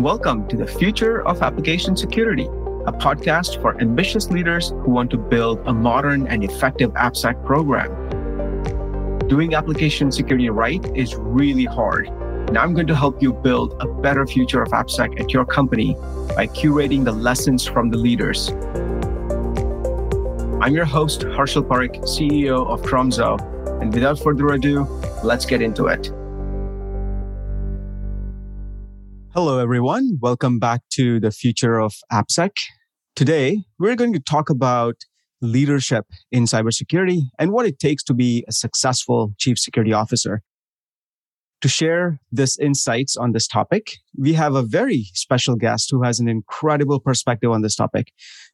Welcome to the Future of Application Security, a podcast for ambitious leaders who want to build a modern and effective AppSec program. Doing application security right is really hard. And I'm going to help you build a better future of AppSec at your company by curating the lessons from the leaders. I'm your host, Harshal Parikh, CEO of Tromzo. And without further ado, let's get into it. Hello, everyone. Welcome back to the future of AppSec. Today, we're going to talk about leadership in cybersecurity and what it takes to be a successful chief security officer. To share this insights on this topic, we have a very special guest who has an incredible perspective on this topic.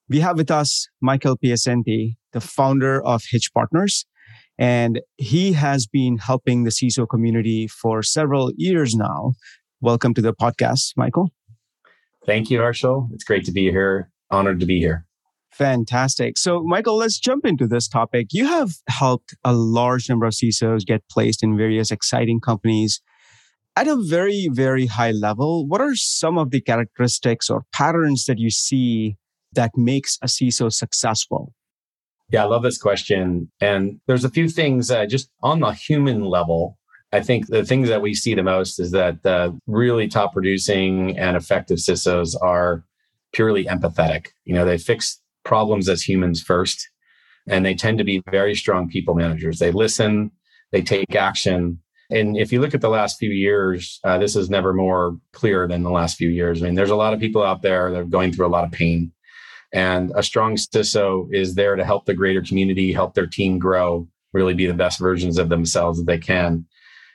We have with us Michael Piacente, the founder of Hitch Partners, and he has been helping the CISO community for several years now Welcome to the podcast, Michael. Thank you, Harshal. It's great to be here. Honored to be here. Fantastic. So, Michael, let's jump into this topic. You have helped a large number of CISOs get placed in various exciting companies. At a very, very high level, what are some of the characteristics or patterns that you see that makes a CISO successful? Yeah, I love this question. And there's a few things uh, just on the human level I think the things that we see the most is that uh, really top producing and effective CISOs are purely empathetic. You know, they fix problems as humans first, and they tend to be very strong people managers. They listen, they take action. And if you look at the last few years, uh, this is never more clear than the last few years. I mean, there's a lot of people out there that are going through a lot of pain. And a strong CISO is there to help the greater community, help their team grow, really be the best versions of themselves that they can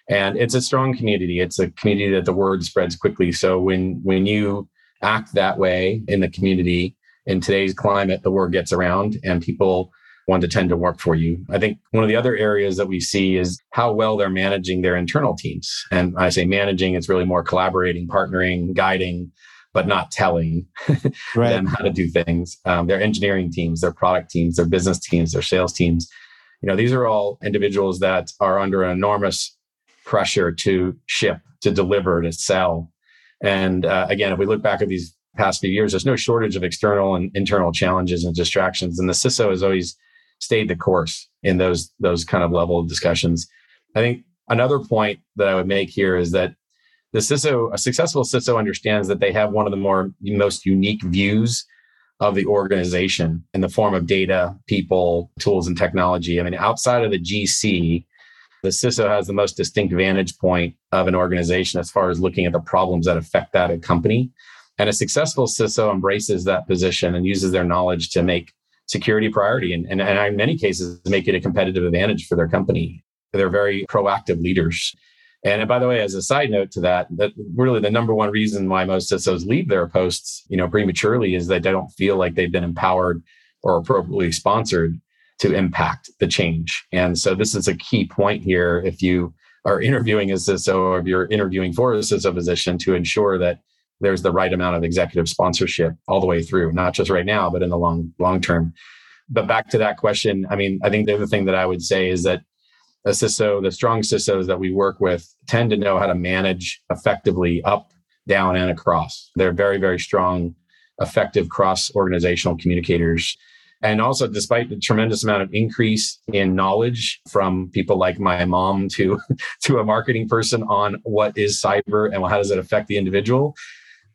and it's a strong community. It's a community that the word spreads quickly. So when when you act that way in the community in today's climate the word gets around and people want to tend to work for you. I think one of the other areas that we see is how well they're managing their internal teams. And i say managing it's really more collaborating partnering guiding but not telling right. them how to do things. Um, their engineering teams their product teams their business teams their sales teams. You know these are all individuals that are under an enormous pressure to ship, to deliver, to sell. And uh, again, if we look back at these past few years, there's no shortage of external and internal challenges and distractions. And the CISO has always stayed the course in those those kind of level of discussions. I think another point that I would make here is that the CISO, a successful CISO understands that they have one of the more most unique views of the organization in the form of data, people, tools, and technology. I mean, outside of the GC, the CISO has the most distinct vantage point of an organization as far as looking at the problems that affect that company. And a successful CISO embraces that position and uses their knowledge to make security priority and, and, and in many cases make it a competitive advantage for their company. They're very proactive leaders. And by the way, as a side note to that, that really the number one reason why most CISOs leave their posts, you know, prematurely is that they don't feel like they've been empowered or appropriately sponsored to impact the change. And so this is a key point here if you are interviewing a CISO or if you're interviewing for a CISO position to ensure that there's the right amount of executive sponsorship all the way through, not just right now, but in the long long term. But back to that question, I mean, I think the other thing that I would say is that a CISO, the strong CISOs that we work with tend to know how to manage effectively up, down, and across. They're very, very strong, effective cross organizational communicators and also, despite the tremendous amount of increase in knowledge from people like my mom to, to a marketing person on what is cyber and how does it affect the individual,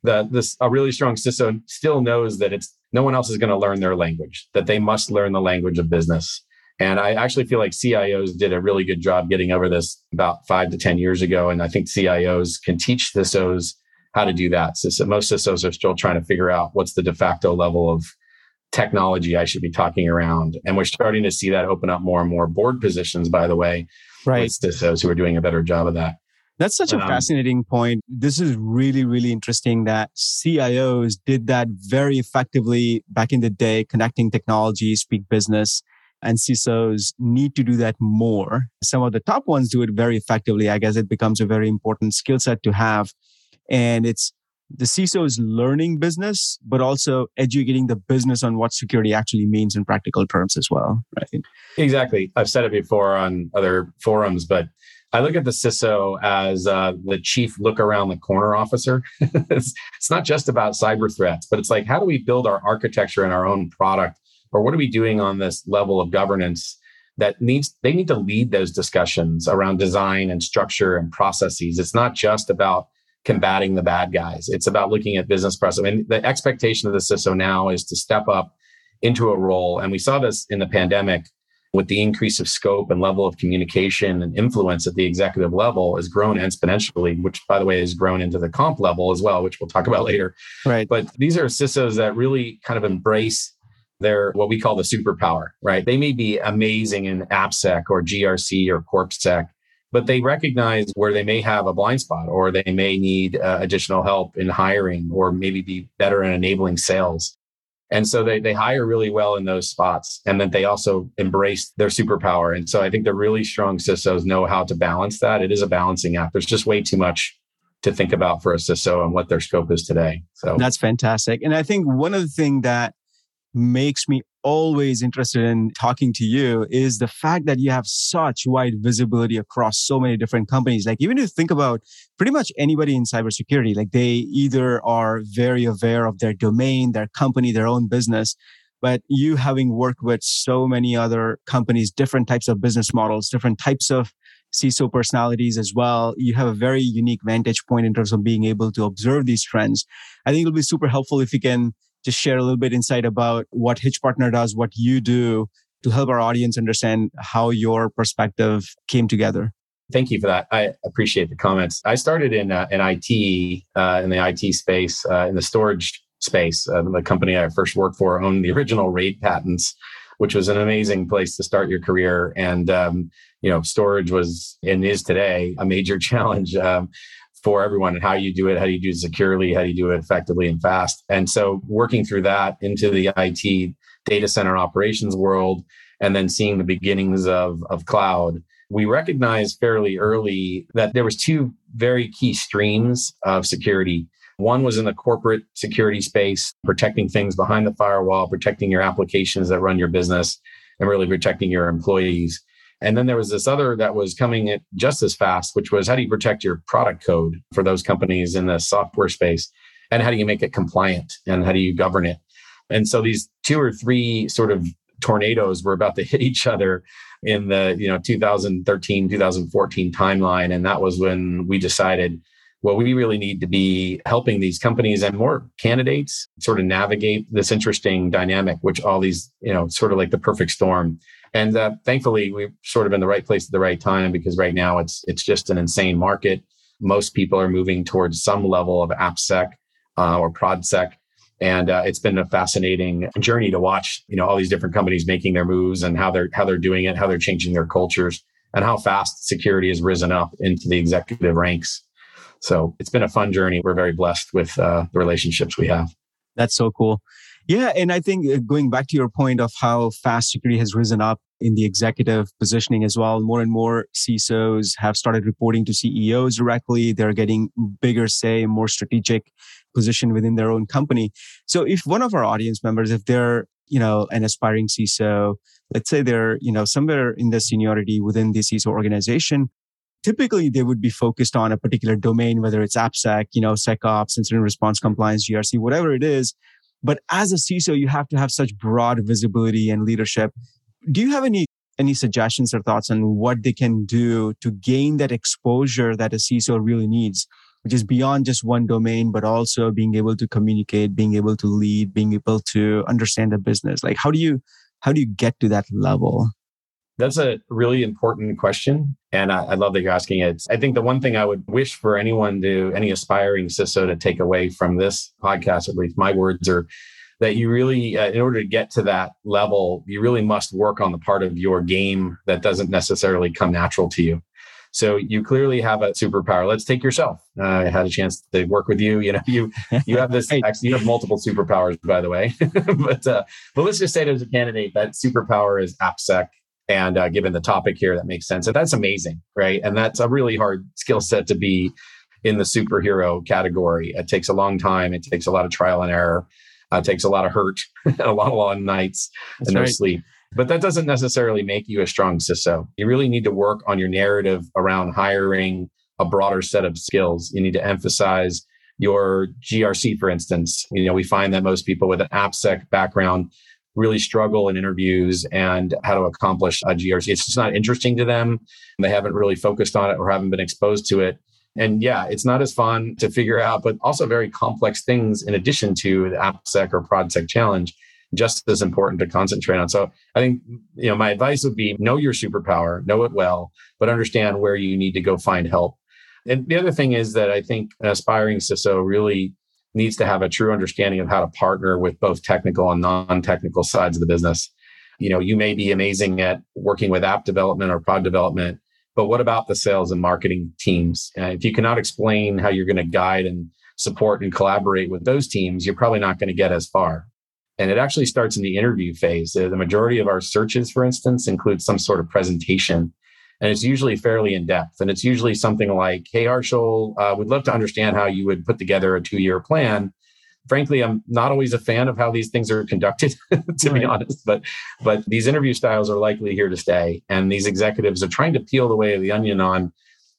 that this a really strong CISO still knows that it's no one else is going to learn their language, that they must learn the language of business. And I actually feel like CIOs did a really good job getting over this about five to 10 years ago. And I think CIOs can teach CISOs how to do that. So most CISOs are still trying to figure out what's the de facto level of technology I should be talking around. And we're starting to see that open up more and more board positions, by the way, right. with CISOs who are doing a better job of that. That's such a um, fascinating point. This is really, really interesting that CIOs did that very effectively back in the day, connecting technology, speak business, and CISOs need to do that more. Some of the top ones do it very effectively. I guess it becomes a very important skill set to have. And it's the CISO is learning business, but also educating the business on what security actually means in practical terms as well, right? Exactly. I've said it before on other forums, but I look at the CISO as uh, the chief look around the corner officer. it's, it's not just about cyber threats, but it's like, how do we build our architecture and our own product? Or what are we doing on this level of governance that needs, they need to lead those discussions around design and structure and processes. It's not just about combating the bad guys. It's about looking at business process. I mean, the expectation of the CISO now is to step up into a role. And we saw this in the pandemic with the increase of scope and level of communication and influence at the executive level has grown exponentially, which by the way has grown into the comp level as well, which we'll talk about later. Right. But these are CISOs that really kind of embrace their what we call the superpower, right? They may be amazing in AppSec or GRC or CorpSec, but they recognize where they may have a blind spot or they may need uh, additional help in hiring or maybe be better in enabling sales. And so they, they hire really well in those spots. And then they also embrace their superpower. And so I think the really strong CISOs know how to balance that. It is a balancing act. There's just way too much to think about for a CISO and what their scope is today. So that's fantastic. And I think one of the things that makes me always interested in talking to you is the fact that you have such wide visibility across so many different companies. Like even if you think about pretty much anybody in cybersecurity, like they either are very aware of their domain, their company, their own business. But you having worked with so many other companies, different types of business models, different types of CISO personalities as well. You have a very unique vantage point in terms of being able to observe these trends. I think it'll be super helpful if you can just share a little bit insight about what Hitch Partner does, what you do to help our audience understand how your perspective came together. Thank you for that. I appreciate the comments. I started in uh, in IT uh, in the IT space uh, in the storage space. Uh, the company I first worked for owned the original RAID patents, which was an amazing place to start your career. And um, you know, storage was and is today a major challenge. Um, for everyone and how you do it, how do you do it securely, how do you do it effectively and fast. And so working through that into the IT data center operations world and then seeing the beginnings of, of cloud, we recognized fairly early that there was two very key streams of security. One was in the corporate security space, protecting things behind the firewall, protecting your applications that run your business, and really protecting your employees. And then there was this other that was coming just as fast, which was how do you protect your product code for those companies in the software space? And how do you make it compliant? And how do you govern it? And so these two or three sort of tornadoes were about to hit each other in the you know 2013 2014 timeline and that was when we decided well we really need to be helping these companies and more candidates sort of navigate this interesting dynamic which all these you know sort of like the perfect storm and uh, thankfully, we've sort of in the right place at the right time because right now it's it's just an insane market. Most people are moving towards some level of AppSec uh, or ProdSec, and uh, it's been a fascinating journey to watch. You know, all these different companies making their moves and how they're how they're doing it, how they're changing their cultures, and how fast security has risen up into the executive ranks. So it's been a fun journey. We're very blessed with uh, the relationships we have. That's so cool. Yeah. And I think uh, going back to your point of how fast security has risen up in the executive positioning as well, more and more CISOs have started reporting to CEOs directly. They're getting bigger say, more strategic position within their own company. So if one of our audience members, if they're you know an aspiring CISO, let's say they're you know somewhere in the seniority within the CISO organization, typically they would be focused on a particular domain, whether it's AppSec, you know, SecOps, incident response compliance, GRC, whatever it is. But as a CISO, you have to have such broad visibility and leadership. Do you have any any suggestions or thoughts on what they can do to gain that exposure that a CISO really needs, which is beyond just one domain, but also being able to communicate, being able to lead, being able to understand the business? Like how do you how do you get to that level? That's a really important question. And I, I, love that you're asking it. I think the one thing I would wish for anyone to, any aspiring CISO to take away from this podcast, at least my words are that you really, uh, in order to get to that level, you really must work on the part of your game that doesn't necessarily come natural to you. So you clearly have a superpower. Let's take yourself. Uh, I had a chance to work with you. You know, you you have this. You have multiple superpowers, by the way. but uh, but let's just say there's a candidate that superpower is AppSec and uh, given the topic here, that makes sense. And that's amazing, right? And that's a really hard skill set to be in the superhero category. It takes a long time. It takes a lot of trial and error. Uh, it takes a lot of hurt, a lot of long nights, that's and no right. sleep. But that doesn't necessarily make you a strong CISO. You really need to work on your narrative around hiring a broader set of skills. You need to emphasize your GRC, for instance. You know, we find that most people with an AppSec background really struggle in interviews and how to accomplish a GRC. It's just not interesting to them. They haven't really focused on it or haven't been exposed to it. And yeah, it's not as fun to figure out, but also very complex things in addition to the AppSec or ProdSec challenge, just as important to concentrate on. So I think, you know, my advice would be know your superpower, know it well, but understand where you need to go find help. And the other thing is that I think an aspiring CISO really needs to have a true understanding of how to partner with both technical and non-technical sides of the business. You know, you may be amazing at working with app development or pod development, but what about the sales and marketing teams? Uh, if you cannot explain how you're going to guide and support and collaborate with those teams, you're probably not going to get as far. And it actually starts in the interview phase. The majority of our searches, for instance, include some sort of presentation. And it's usually fairly in depth. And it's usually something like, Hey, Harshal, uh, we'd love to understand how you would put together a two year plan frankly, I'm not always a fan of how these things are conducted, to right. be honest. But but these interview styles are likely here to stay, and these executives are trying to peel the way of the onion on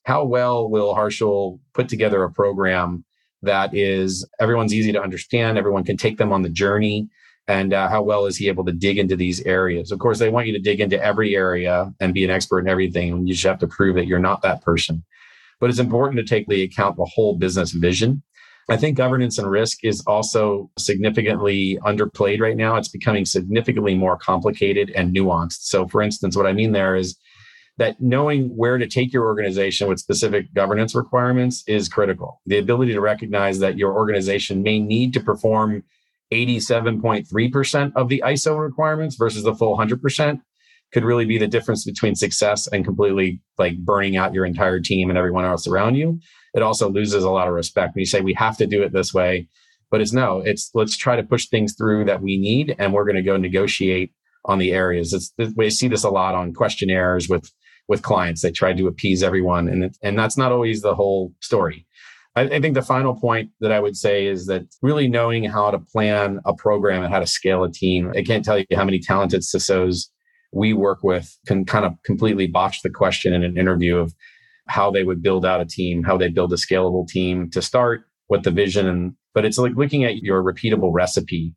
how well will Harshal put together a program that is everyone's easy to understand, everyone can take them on the journey. And uh, how well is he able to dig into these areas? Of course, they want you to dig into every area and be an expert in everything. And you just have to prove that you're not that person. But it's important to take the account the whole business vision I think governance and risk is also significantly underplayed right now. It's becoming significantly more complicated and nuanced. So, for instance, what I mean there is that knowing where to take your organization with specific governance requirements is critical. The ability to recognize that your organization may need to perform 87.3% of the ISO requirements versus the full 100% could really be the difference between success and completely like burning out your entire team and everyone else around you it also loses a lot of respect. When you say we have to do it this way, but it's no, it's let's try to push things through that we need, and we're going to go negotiate on the areas. It's we see this a lot on questionnaires with with clients. They try to appease everyone, and it, and that's not always the whole story. I, I think the final point that I would say is that really knowing how to plan a program and how to scale a team. I can't tell you how many talented CISOs we work with can kind of completely botch the question in an interview of how they would build out a team, how they build a scalable team to start, what the vision and but it's like looking at your repeatable recipe.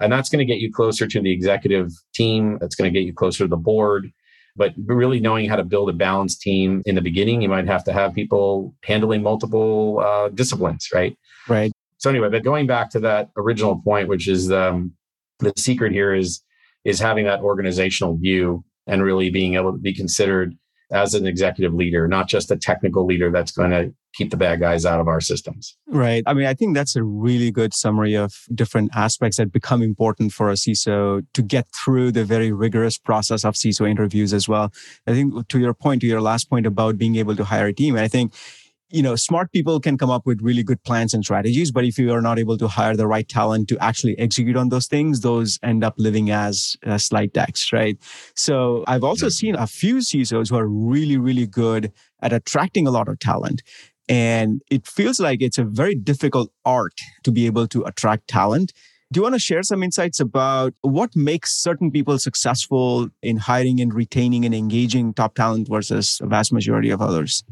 And that's going to get you closer to the executive team. That's going to get you closer to the board. But really knowing how to build a balanced team in the beginning, you might have to have people handling multiple uh, disciplines, right? Right. So anyway, but going back to that original point, which is um, the secret here is is having that organizational view and really being able to be considered as an executive leader, not just a technical leader that's going to keep the bad guys out of our systems. Right. I mean, I think that's a really good summary of different aspects that become important for a CISO to get through the very rigorous process of CISO interviews as well. I think to your point, to your last point about being able to hire a team, I think you know, smart people can come up with really good plans and strategies, but if you are not able to hire the right talent to actually execute on those things, those end up living as uh, slide decks, right? So I've also seen a few CISOs who are really, really good at attracting a lot of talent. And it feels like it's a very difficult art to be able to attract talent. Do you want to share some insights about what makes certain people successful in hiring and retaining and engaging top talent versus a vast majority of others?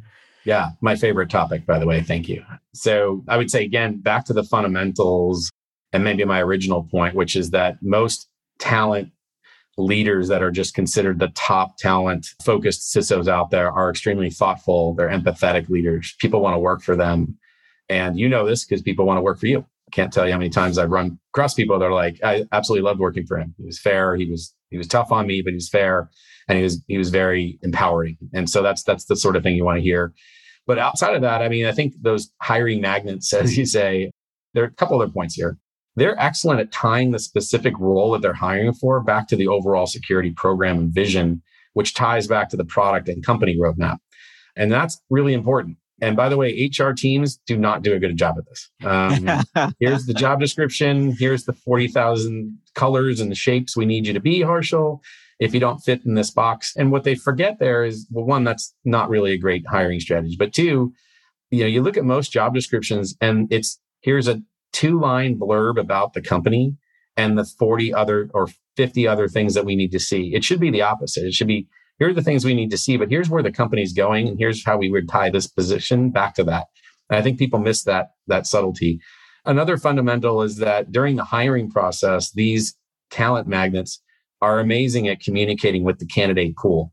Yeah, my favorite topic, by the way. Thank you. So I would say, again, back to the fundamentals and maybe my original point, which is that most talent leaders that are just considered the top talent focused CISOs out there are extremely thoughtful. They're empathetic leaders. People want to work for them. And you know this because people want to work for you. I can't tell you how many times I've run across people that are like, I absolutely loved working for him. He was fair. He was he was tough on me, but he was fair and he was he was very empowering. And so that's that's the sort of thing you want to hear. But outside of that, I mean, I think those hiring magnets, as you say, there are a couple other points here. They're excellent at tying the specific role that they're hiring for back to the overall security program and vision, which ties back to the product and company roadmap. And that's really important. And by the way, HR teams do not do a good job at this. Um, here's the job description. Here's the 40,000 colors and the shapes we need you to be, Harshal if you don't fit in this box. And what they forget there is, well, one, that's not really a great hiring strategy. But two, you know, you look at most job descriptions and it's here's a two line blurb about the company and the 40 other or 50 other things that we need to see. It should be the opposite. It should be here are the things we need to see, but here's where the company's going, and here's how we would tie this position back to that. And I think people miss that that subtlety. Another fundamental is that during the hiring process, these talent magnets are amazing at communicating with the candidate pool.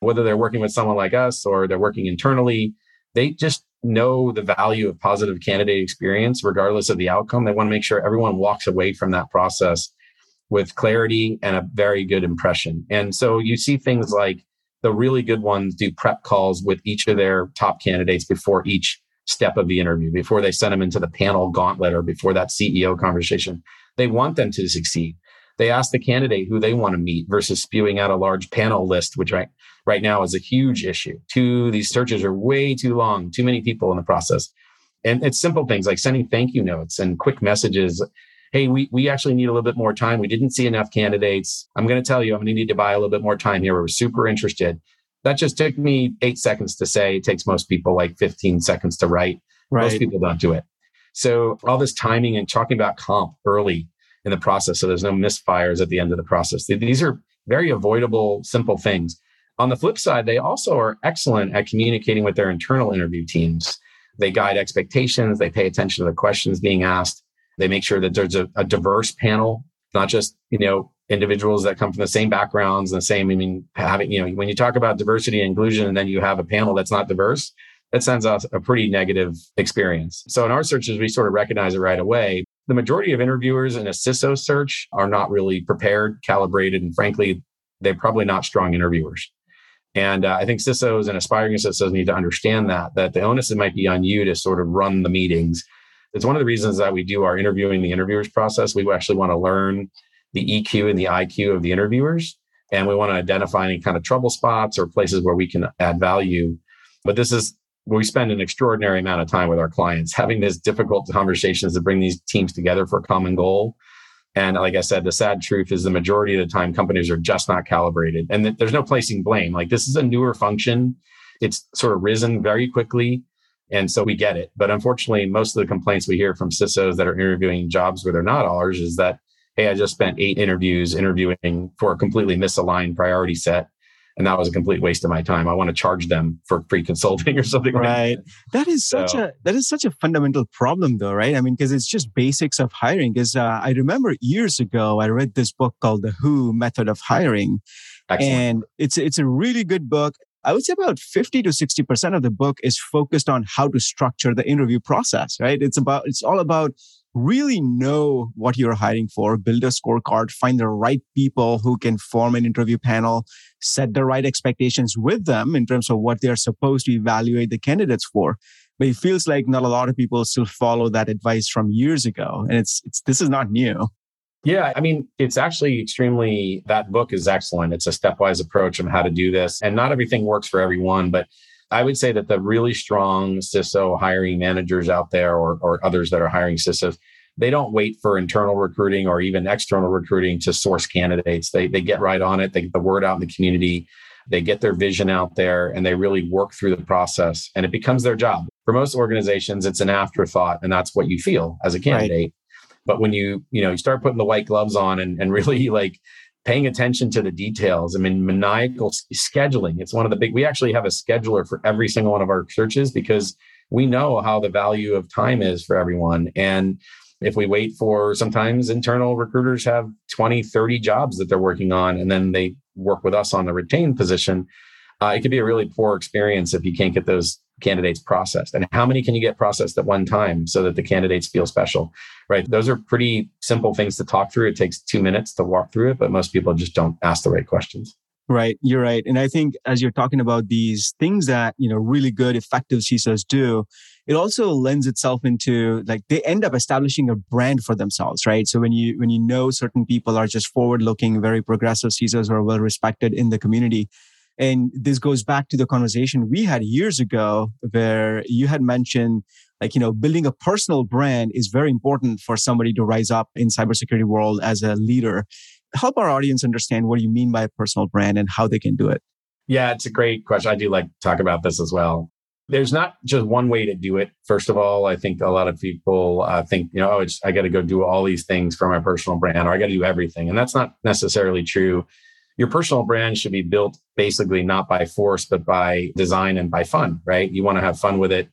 Whether they're working with someone like us or they're working internally, they just know the value of positive candidate experience, regardless of the outcome. They want to make sure everyone walks away from that process with clarity and a very good impression. And so you see things like the really good ones do prep calls with each of their top candidates before each step of the interview, before they send them into the panel gauntlet or before that CEO conversation. They want them to succeed. They ask the candidate who they want to meet versus spewing out a large panel list, which right, right now is a huge issue. Two, these searches are way too long, too many people in the process. And it's simple things like sending thank you notes and quick messages hey, we, we actually need a little bit more time. We didn't see enough candidates. I'm going to tell you, I'm going to need to buy a little bit more time here. We're super interested. That just took me eight seconds to say. It takes most people like 15 seconds to write. Right. Most people don't do it. So all this timing and talking about comp early in the process. So there's no misfires at the end of the process. These are very avoidable, simple things. On the flip side, they also are excellent at communicating with their internal interview teams. They guide expectations, they pay attention to the questions being asked. They make sure that there's a, a diverse panel, not just, you know, individuals that come from the same backgrounds and the same, I mean, having, you know, when you talk about diversity and inclusion and then you have a panel that's not diverse, that sends out a pretty negative experience. So in our searches, we sort of recognize it right away. The majority of interviewers in a CISO search are not really prepared, calibrated, and frankly, they're probably not strong interviewers. And uh, I think CISOs and aspiring CISOs need to understand that, that the onus might be on you to sort of run the meetings it's one of the reasons that we do our interviewing the interviewers process. We actually want to learn the EQ and the IQ of the interviewers. And we want to identify any kind of trouble spots or places where we can add value. But this is we spend an extraordinary amount of time with our clients having these difficult conversations to bring these teams together for a common goal. And like I said, the sad truth is the majority of the time companies are just not calibrated and there's no placing blame. Like this is a newer function. It's sort of risen very quickly. And so we get it. But unfortunately, most of the complaints we hear from CISOs that are interviewing jobs where they're not ours is that, hey, I just spent eight interviews interviewing for a completely misaligned priority set. And that was a complete waste of my time. I want to charge them for free consulting or something. Right. Like that. that is such so. a that is such a fundamental problem, though, right? I mean, because it's just basics of hiring. Because uh, I remember years ago, I read this book called The Who Method of Hiring, Excellent. and it's it's a really good book. I would say about 50 to 60% of the book is focused on how to structure the interview process, right? It's about, it's all about really know what you're hiring for, build a scorecard, find the right people who can form an interview panel, set the right expectations with them in terms of what they're supposed to evaluate the candidates for. But it feels like not a lot of people still follow that advice from years ago. And it's, it's, this is not new. Yeah, I mean, it's actually extremely, that book is excellent. It's a stepwise approach on how to do this. And not everything works for everyone, but I would say that the really strong CISO hiring managers out there or, or others that are hiring CISOs, they don't wait for internal recruiting or even external recruiting to source candidates. They, they get right on it, they get the word out in the community, they get their vision out there, and they really work through the process. And it becomes their job. For most organizations, it's an afterthought, and that's what you feel as a candidate. Right. But when you, you know, you start putting the white gloves on and, and really like paying attention to the details, I mean, maniacal scheduling, it's one of the big, we actually have a scheduler for every single one of our searches because we know how the value of time is for everyone. And if we wait for sometimes internal recruiters have 20, 30 jobs that they're working on, and then they work with us on the retained position, uh, it could be a really poor experience if you can't get those candidates processed? And how many can you get processed at one time so that the candidates feel special right? Those are pretty simple things to talk through. It takes two minutes to walk through it but most people just don't ask the right questions. Right, you're right. And I think as you're talking about these things that, you know, really good effective CISOs do, it also lends itself into like they end up establishing a brand for themselves, right? So when you when you know certain people are just forward looking, very progressive CISOs who are well respected in the community, and this goes back to the conversation we had years ago where you had mentioned like, you know, building a personal brand is very important for somebody to rise up in cybersecurity world as a leader. Help our audience understand what you mean by a personal brand and how they can do it. Yeah, it's a great question. I do like talk about this as well. there's not just one way to do it. First of all, I think a lot of people uh, think, you know, oh, I got to go do all these things for my personal brand, or I got to do everything, and that's not necessarily true. Your personal brand should be built basically not by force, but by design and by fun, right? You want to have fun with it.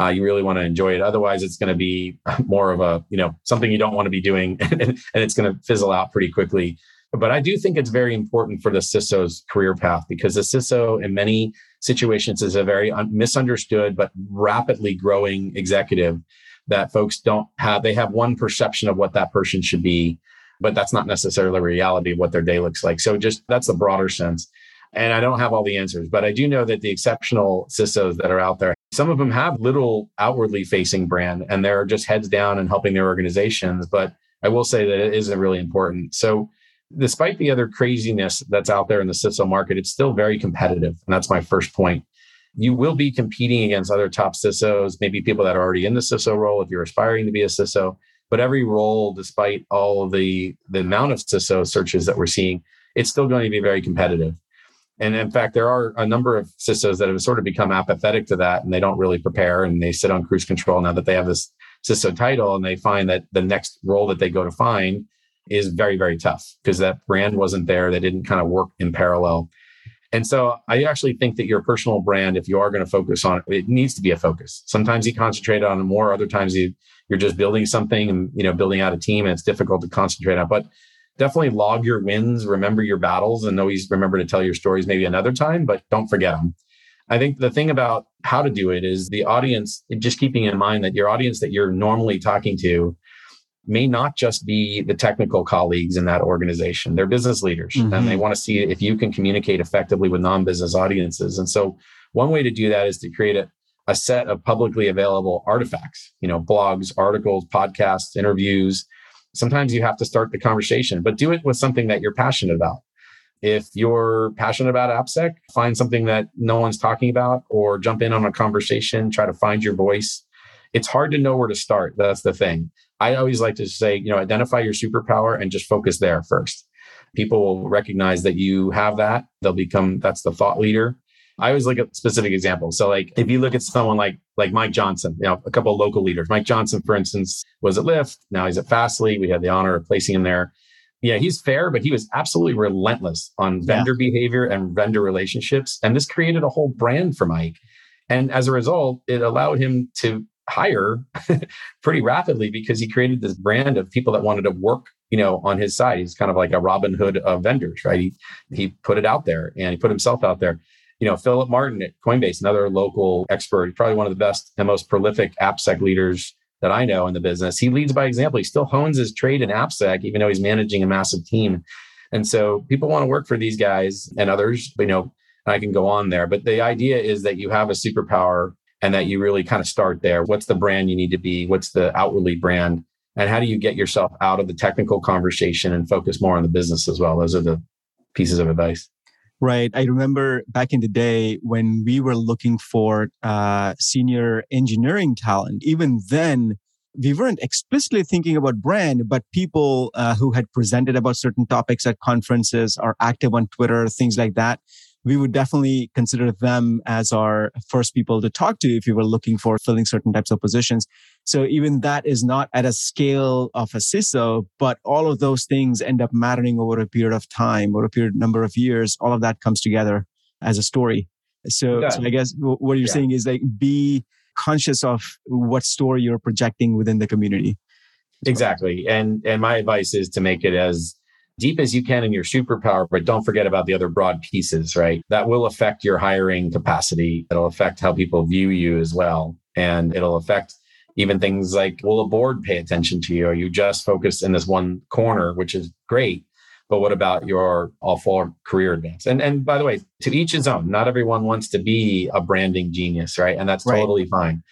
Uh, you really want to enjoy it. Otherwise, it's going to be more of a, you know, something you don't want to be doing, and it's going to fizzle out pretty quickly. But I do think it's very important for the CISO's career path because the CISO, in many situations, is a very un- misunderstood but rapidly growing executive that folks don't have. They have one perception of what that person should be, but that's not necessarily reality of what their day looks like. So, just that's the broader sense. And I don't have all the answers, but I do know that the exceptional CISOs that are out there, some of them have little outwardly facing brand and they're just heads down and helping their organizations. But I will say that it isn't really important. So despite the other craziness that's out there in the CISO market, it's still very competitive. And that's my first point. You will be competing against other top CISOs, maybe people that are already in the CISO role if you're aspiring to be a CISO. But every role, despite all of the, the amount of CISO searches that we're seeing, it's still going to be very competitive. And in fact, there are a number of CISOs that have sort of become apathetic to that and they don't really prepare and they sit on cruise control now that they have this CISO title and they find that the next role that they go to find is very, very tough because that brand wasn't there. They didn't kind of work in parallel. And so I actually think that your personal brand, if you are going to focus on it, it needs to be a focus. Sometimes you concentrate on it more. Other times you, you're just building something and, you know, building out a team and it's difficult to concentrate on, but definitely log your wins, remember your battles and always remember to tell your stories maybe another time, but don't forget them. I think the thing about how to do it is the audience, just keeping in mind that your audience that you're normally talking to may not just be the technical colleagues in that organization. They're business leaders mm-hmm. and they want to see if you can communicate effectively with non business audiences. And so, one way to do that is to create a, a set of publicly available artifacts, you know, blogs, articles, podcasts, interviews. Sometimes you have to start the conversation, but do it with something that you're passionate about. If you're passionate about AppSec, find something that no one's talking about or jump in on a conversation, try to find your voice. It's hard to know where to start. That's the thing. I always like to say, you know, identify your superpower and just focus there first. People will recognize that you have that. They'll become that's the thought leader. I always look at specific examples. So like if you look at someone like like Mike Johnson, you know, a couple of local leaders. Mike Johnson, for instance, was at Lyft. Now he's at Fastly. We had the honor of placing him there. Yeah, he's fair, but he was absolutely relentless on vendor yeah. behavior and vendor relationships. And this created a whole brand for Mike. And as a result, it allowed him to hire pretty rapidly because he created this brand of people that wanted to work you know on his side. He's kind of like a robin hood of vendors right? He, he put it out there and he put himself out there. You know philip martin at coinbase another local expert probably one of the best and most prolific appsec leaders that i know in the business. He leads by example. He still hones his trade in appsec even though he's managing a massive team. And so people want to work for these guys and others you know I can go on there. But the idea is that you have a superpower and that you really kind of start there. What's the brand you need to be? What's the outwardly brand? And how do you get yourself out of the technical conversation and focus more on the business as well? Those are the pieces of advice. Right. I remember back in the day when we were looking for uh, senior engineering talent, even then, we weren't explicitly thinking about brand, but people uh, who had presented about certain topics at conferences are active on Twitter, things like that we would definitely consider them as our first people to talk to if you were looking for filling certain types of positions. So even that is not at a scale of a CISO, but all of those things end up mattering over a period of time or a period number of years. All of that comes together as a story. So, so I guess what you're yeah. saying is like be conscious of what story you're projecting within the community. Exactly. And and my advice is to make it as deep as you can in your superpower, but don't forget about the other broad pieces, right? That will affect your hiring capacity. It'll affect how people view you as well. And it'll affect even things like will a board pay attention to you? Are you just focused in this one corner, which is great? But what about your all full career advance? And and by the way, to each his own. Not everyone wants to be a branding genius, right? And that's right. totally fine.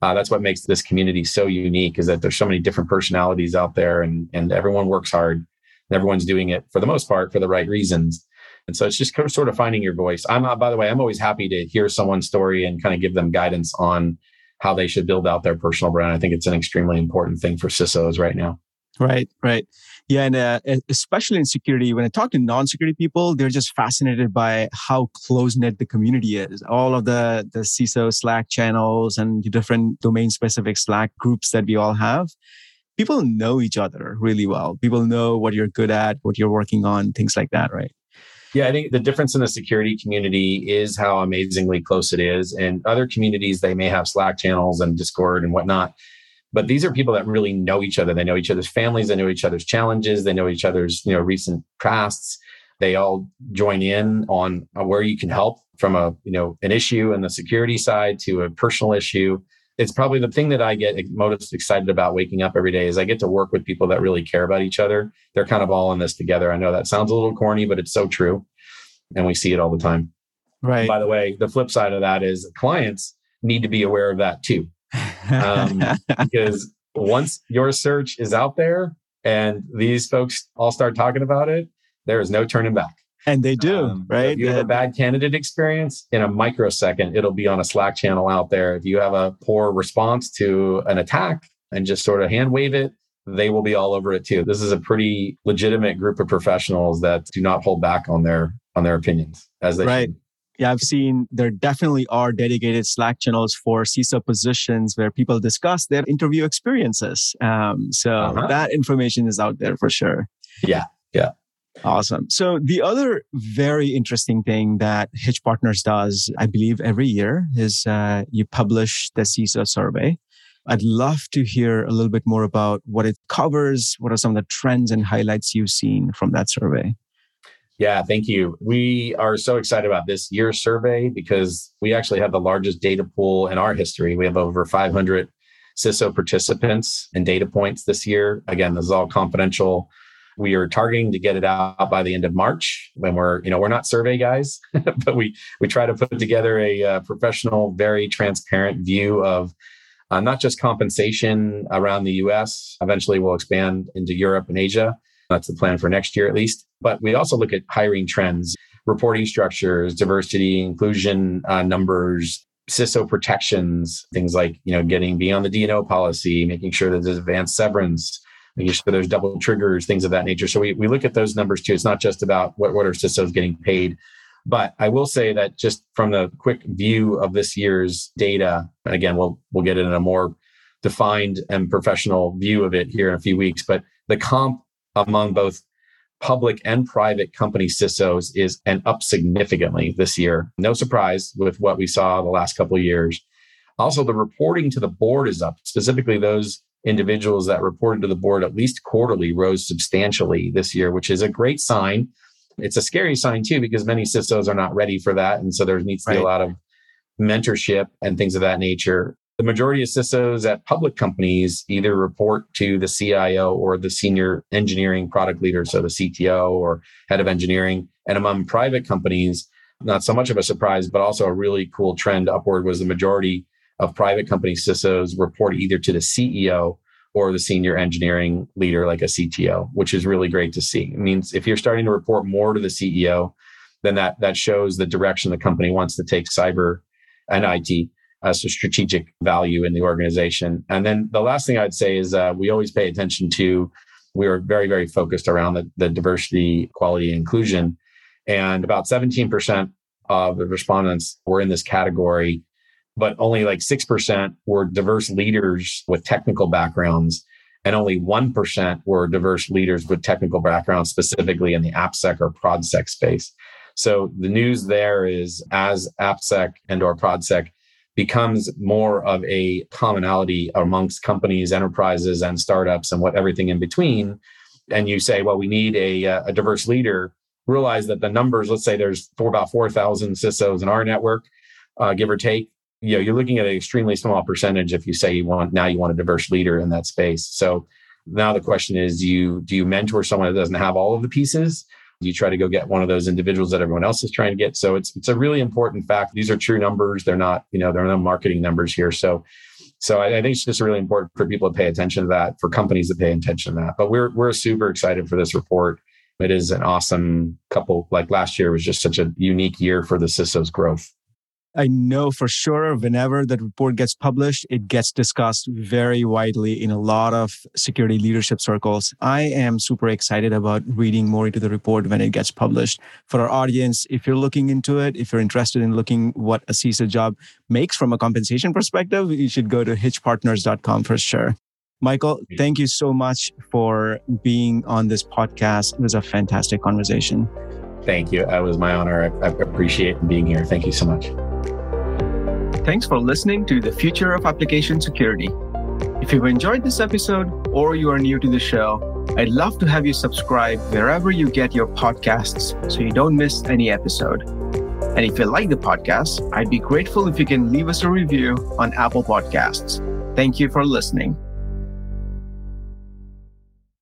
Uh, that's what makes this community so unique is that there's so many different personalities out there and, and everyone works hard everyone's doing it for the most part for the right reasons. And so it's just sort of finding your voice. I'm, uh, by the way, I'm always happy to hear someone's story and kind of give them guidance on how they should build out their personal brand. I think it's an extremely important thing for CISOs right now. Right, right. Yeah. And uh, especially in security, when I talk to non security people, they're just fascinated by how close knit the community is. All of the, the CISO Slack channels and different domain specific Slack groups that we all have. People know each other really well. People know what you're good at, what you're working on, things like that, right? Yeah, I think the difference in the security community is how amazingly close it is. And other communities, they may have Slack channels and Discord and whatnot but these are people that really know each other. They know each other's families. They know each other's challenges. They know each other's you know recent pasts. They all join in on where you can help from a you know an issue in the security side to a personal issue. It's probably the thing that I get most excited about waking up every day is I get to work with people that really care about each other. They're kind of all in this together. I know that sounds a little corny, but it's so true, and we see it all the time. Right. By the way, the flip side of that is clients need to be aware of that too um, because once your search is out there and these folks all start talking about it, there is no turning back. And they do, um, right? If you have a bad candidate experience in a microsecond, it'll be on a Slack channel out there. If you have a poor response to an attack and just sort of hand wave it, they will be all over it too. This is a pretty legitimate group of professionals that do not hold back on their on their opinions as they right. Should yeah, I've seen there definitely are dedicated Slack channels for CISO positions where people discuss their interview experiences. Um, so uh-huh. that information is out there for sure. Yeah. Yeah. Awesome. So the other very interesting thing that Hitch Partners does, I believe every year is uh, you publish the CISO survey. I'd love to hear a little bit more about what it covers. What are some of the trends and highlights you've seen from that survey? Yeah, thank you. We are so excited about this year's survey because we actually have the largest data pool in our history. We have over 500 CISO participants and data points this year. Again, this is all confidential. We are targeting to get it out by the end of March when we're, you know, we're not survey guys, but we we try to put together a uh, professional, very transparent view of uh, not just compensation around the US. Eventually, we'll expand into Europe and Asia that's the plan for next year, at least. But we also look at hiring trends, reporting structures, diversity, inclusion uh, numbers, CISO protections, things like you know getting beyond the D&O policy, making sure that there's advanced severance, making sure there's double triggers, things of that nature. So we, we look at those numbers too. It's not just about what, what are CISOs getting paid. But I will say that just from the quick view of this year's data, and again, we'll we'll get in a more defined and professional view of it here in a few weeks. But the comp among both public and private company CISOs is and up significantly this year. No surprise with what we saw the last couple of years. Also, the reporting to the board is up. Specifically, those individuals that reported to the board at least quarterly rose substantially this year, which is a great sign. It's a scary sign too, because many CISOs are not ready for that. And so there needs to be right. a lot of mentorship and things of that nature. The majority of CISOs at public companies either report to the CIO or the senior engineering product leader, so the CTO or head of engineering. And among private companies, not so much of a surprise, but also a really cool trend upward was the majority of private company CISOs report either to the CEO or the senior engineering leader, like a CTO, which is really great to see. It means if you're starting to report more to the CEO, then that that shows the direction the company wants to take cyber and IT as a strategic value in the organization. And then the last thing I'd say is uh, we always pay attention to, we are very, very focused around the, the diversity, quality, inclusion. And about 17% of the respondents were in this category, but only like 6% were diverse leaders with technical backgrounds. And only 1% were diverse leaders with technical backgrounds, specifically in the AppSec or ProdSec space. So the news there is as AppSec and or ProdSec becomes more of a commonality amongst companies, enterprises, and startups, and what everything in between. And you say, well, we need a, uh, a diverse leader. Realize that the numbers, let's say there's for about 4,000 CISOs in our network, uh, give or take. You know, you're looking at an extremely small percentage if you say you want now you want a diverse leader in that space. So now the question is, do you do you mentor someone that doesn't have all of the pieces? you try to go get one of those individuals that everyone else is trying to get. So it's it's a really important fact. These are true numbers. They're not, you know, they're no marketing numbers here. So so I, I, think it's just really important for people to pay attention to that, for companies to pay attention to that. But we're we're super excited for this report. It is an awesome couple. Like last year was just such a unique year for the CISO's growth. I know for sure whenever that report gets published, it gets discussed very widely in a lot of security leadership circles. I am super excited about reading more into the report when it gets published. For our audience, if you're looking into it, if you're interested in looking what a CISO job makes from a compensation perspective, you should go to hitchpartners.com for sure. Michael, thank you so much for being on this podcast. It was a fantastic conversation. Thank you. It was my honor. I, I appreciate being here. Thank you so much. Thanks for listening to the Future of Application Security. If you've enjoyed this episode or you are new to the show, I'd love to have you subscribe wherever you get your podcasts so you don't miss any episode. And if you like the podcast, I'd be grateful if you can leave us a review on Apple Podcasts. Thank you for listening.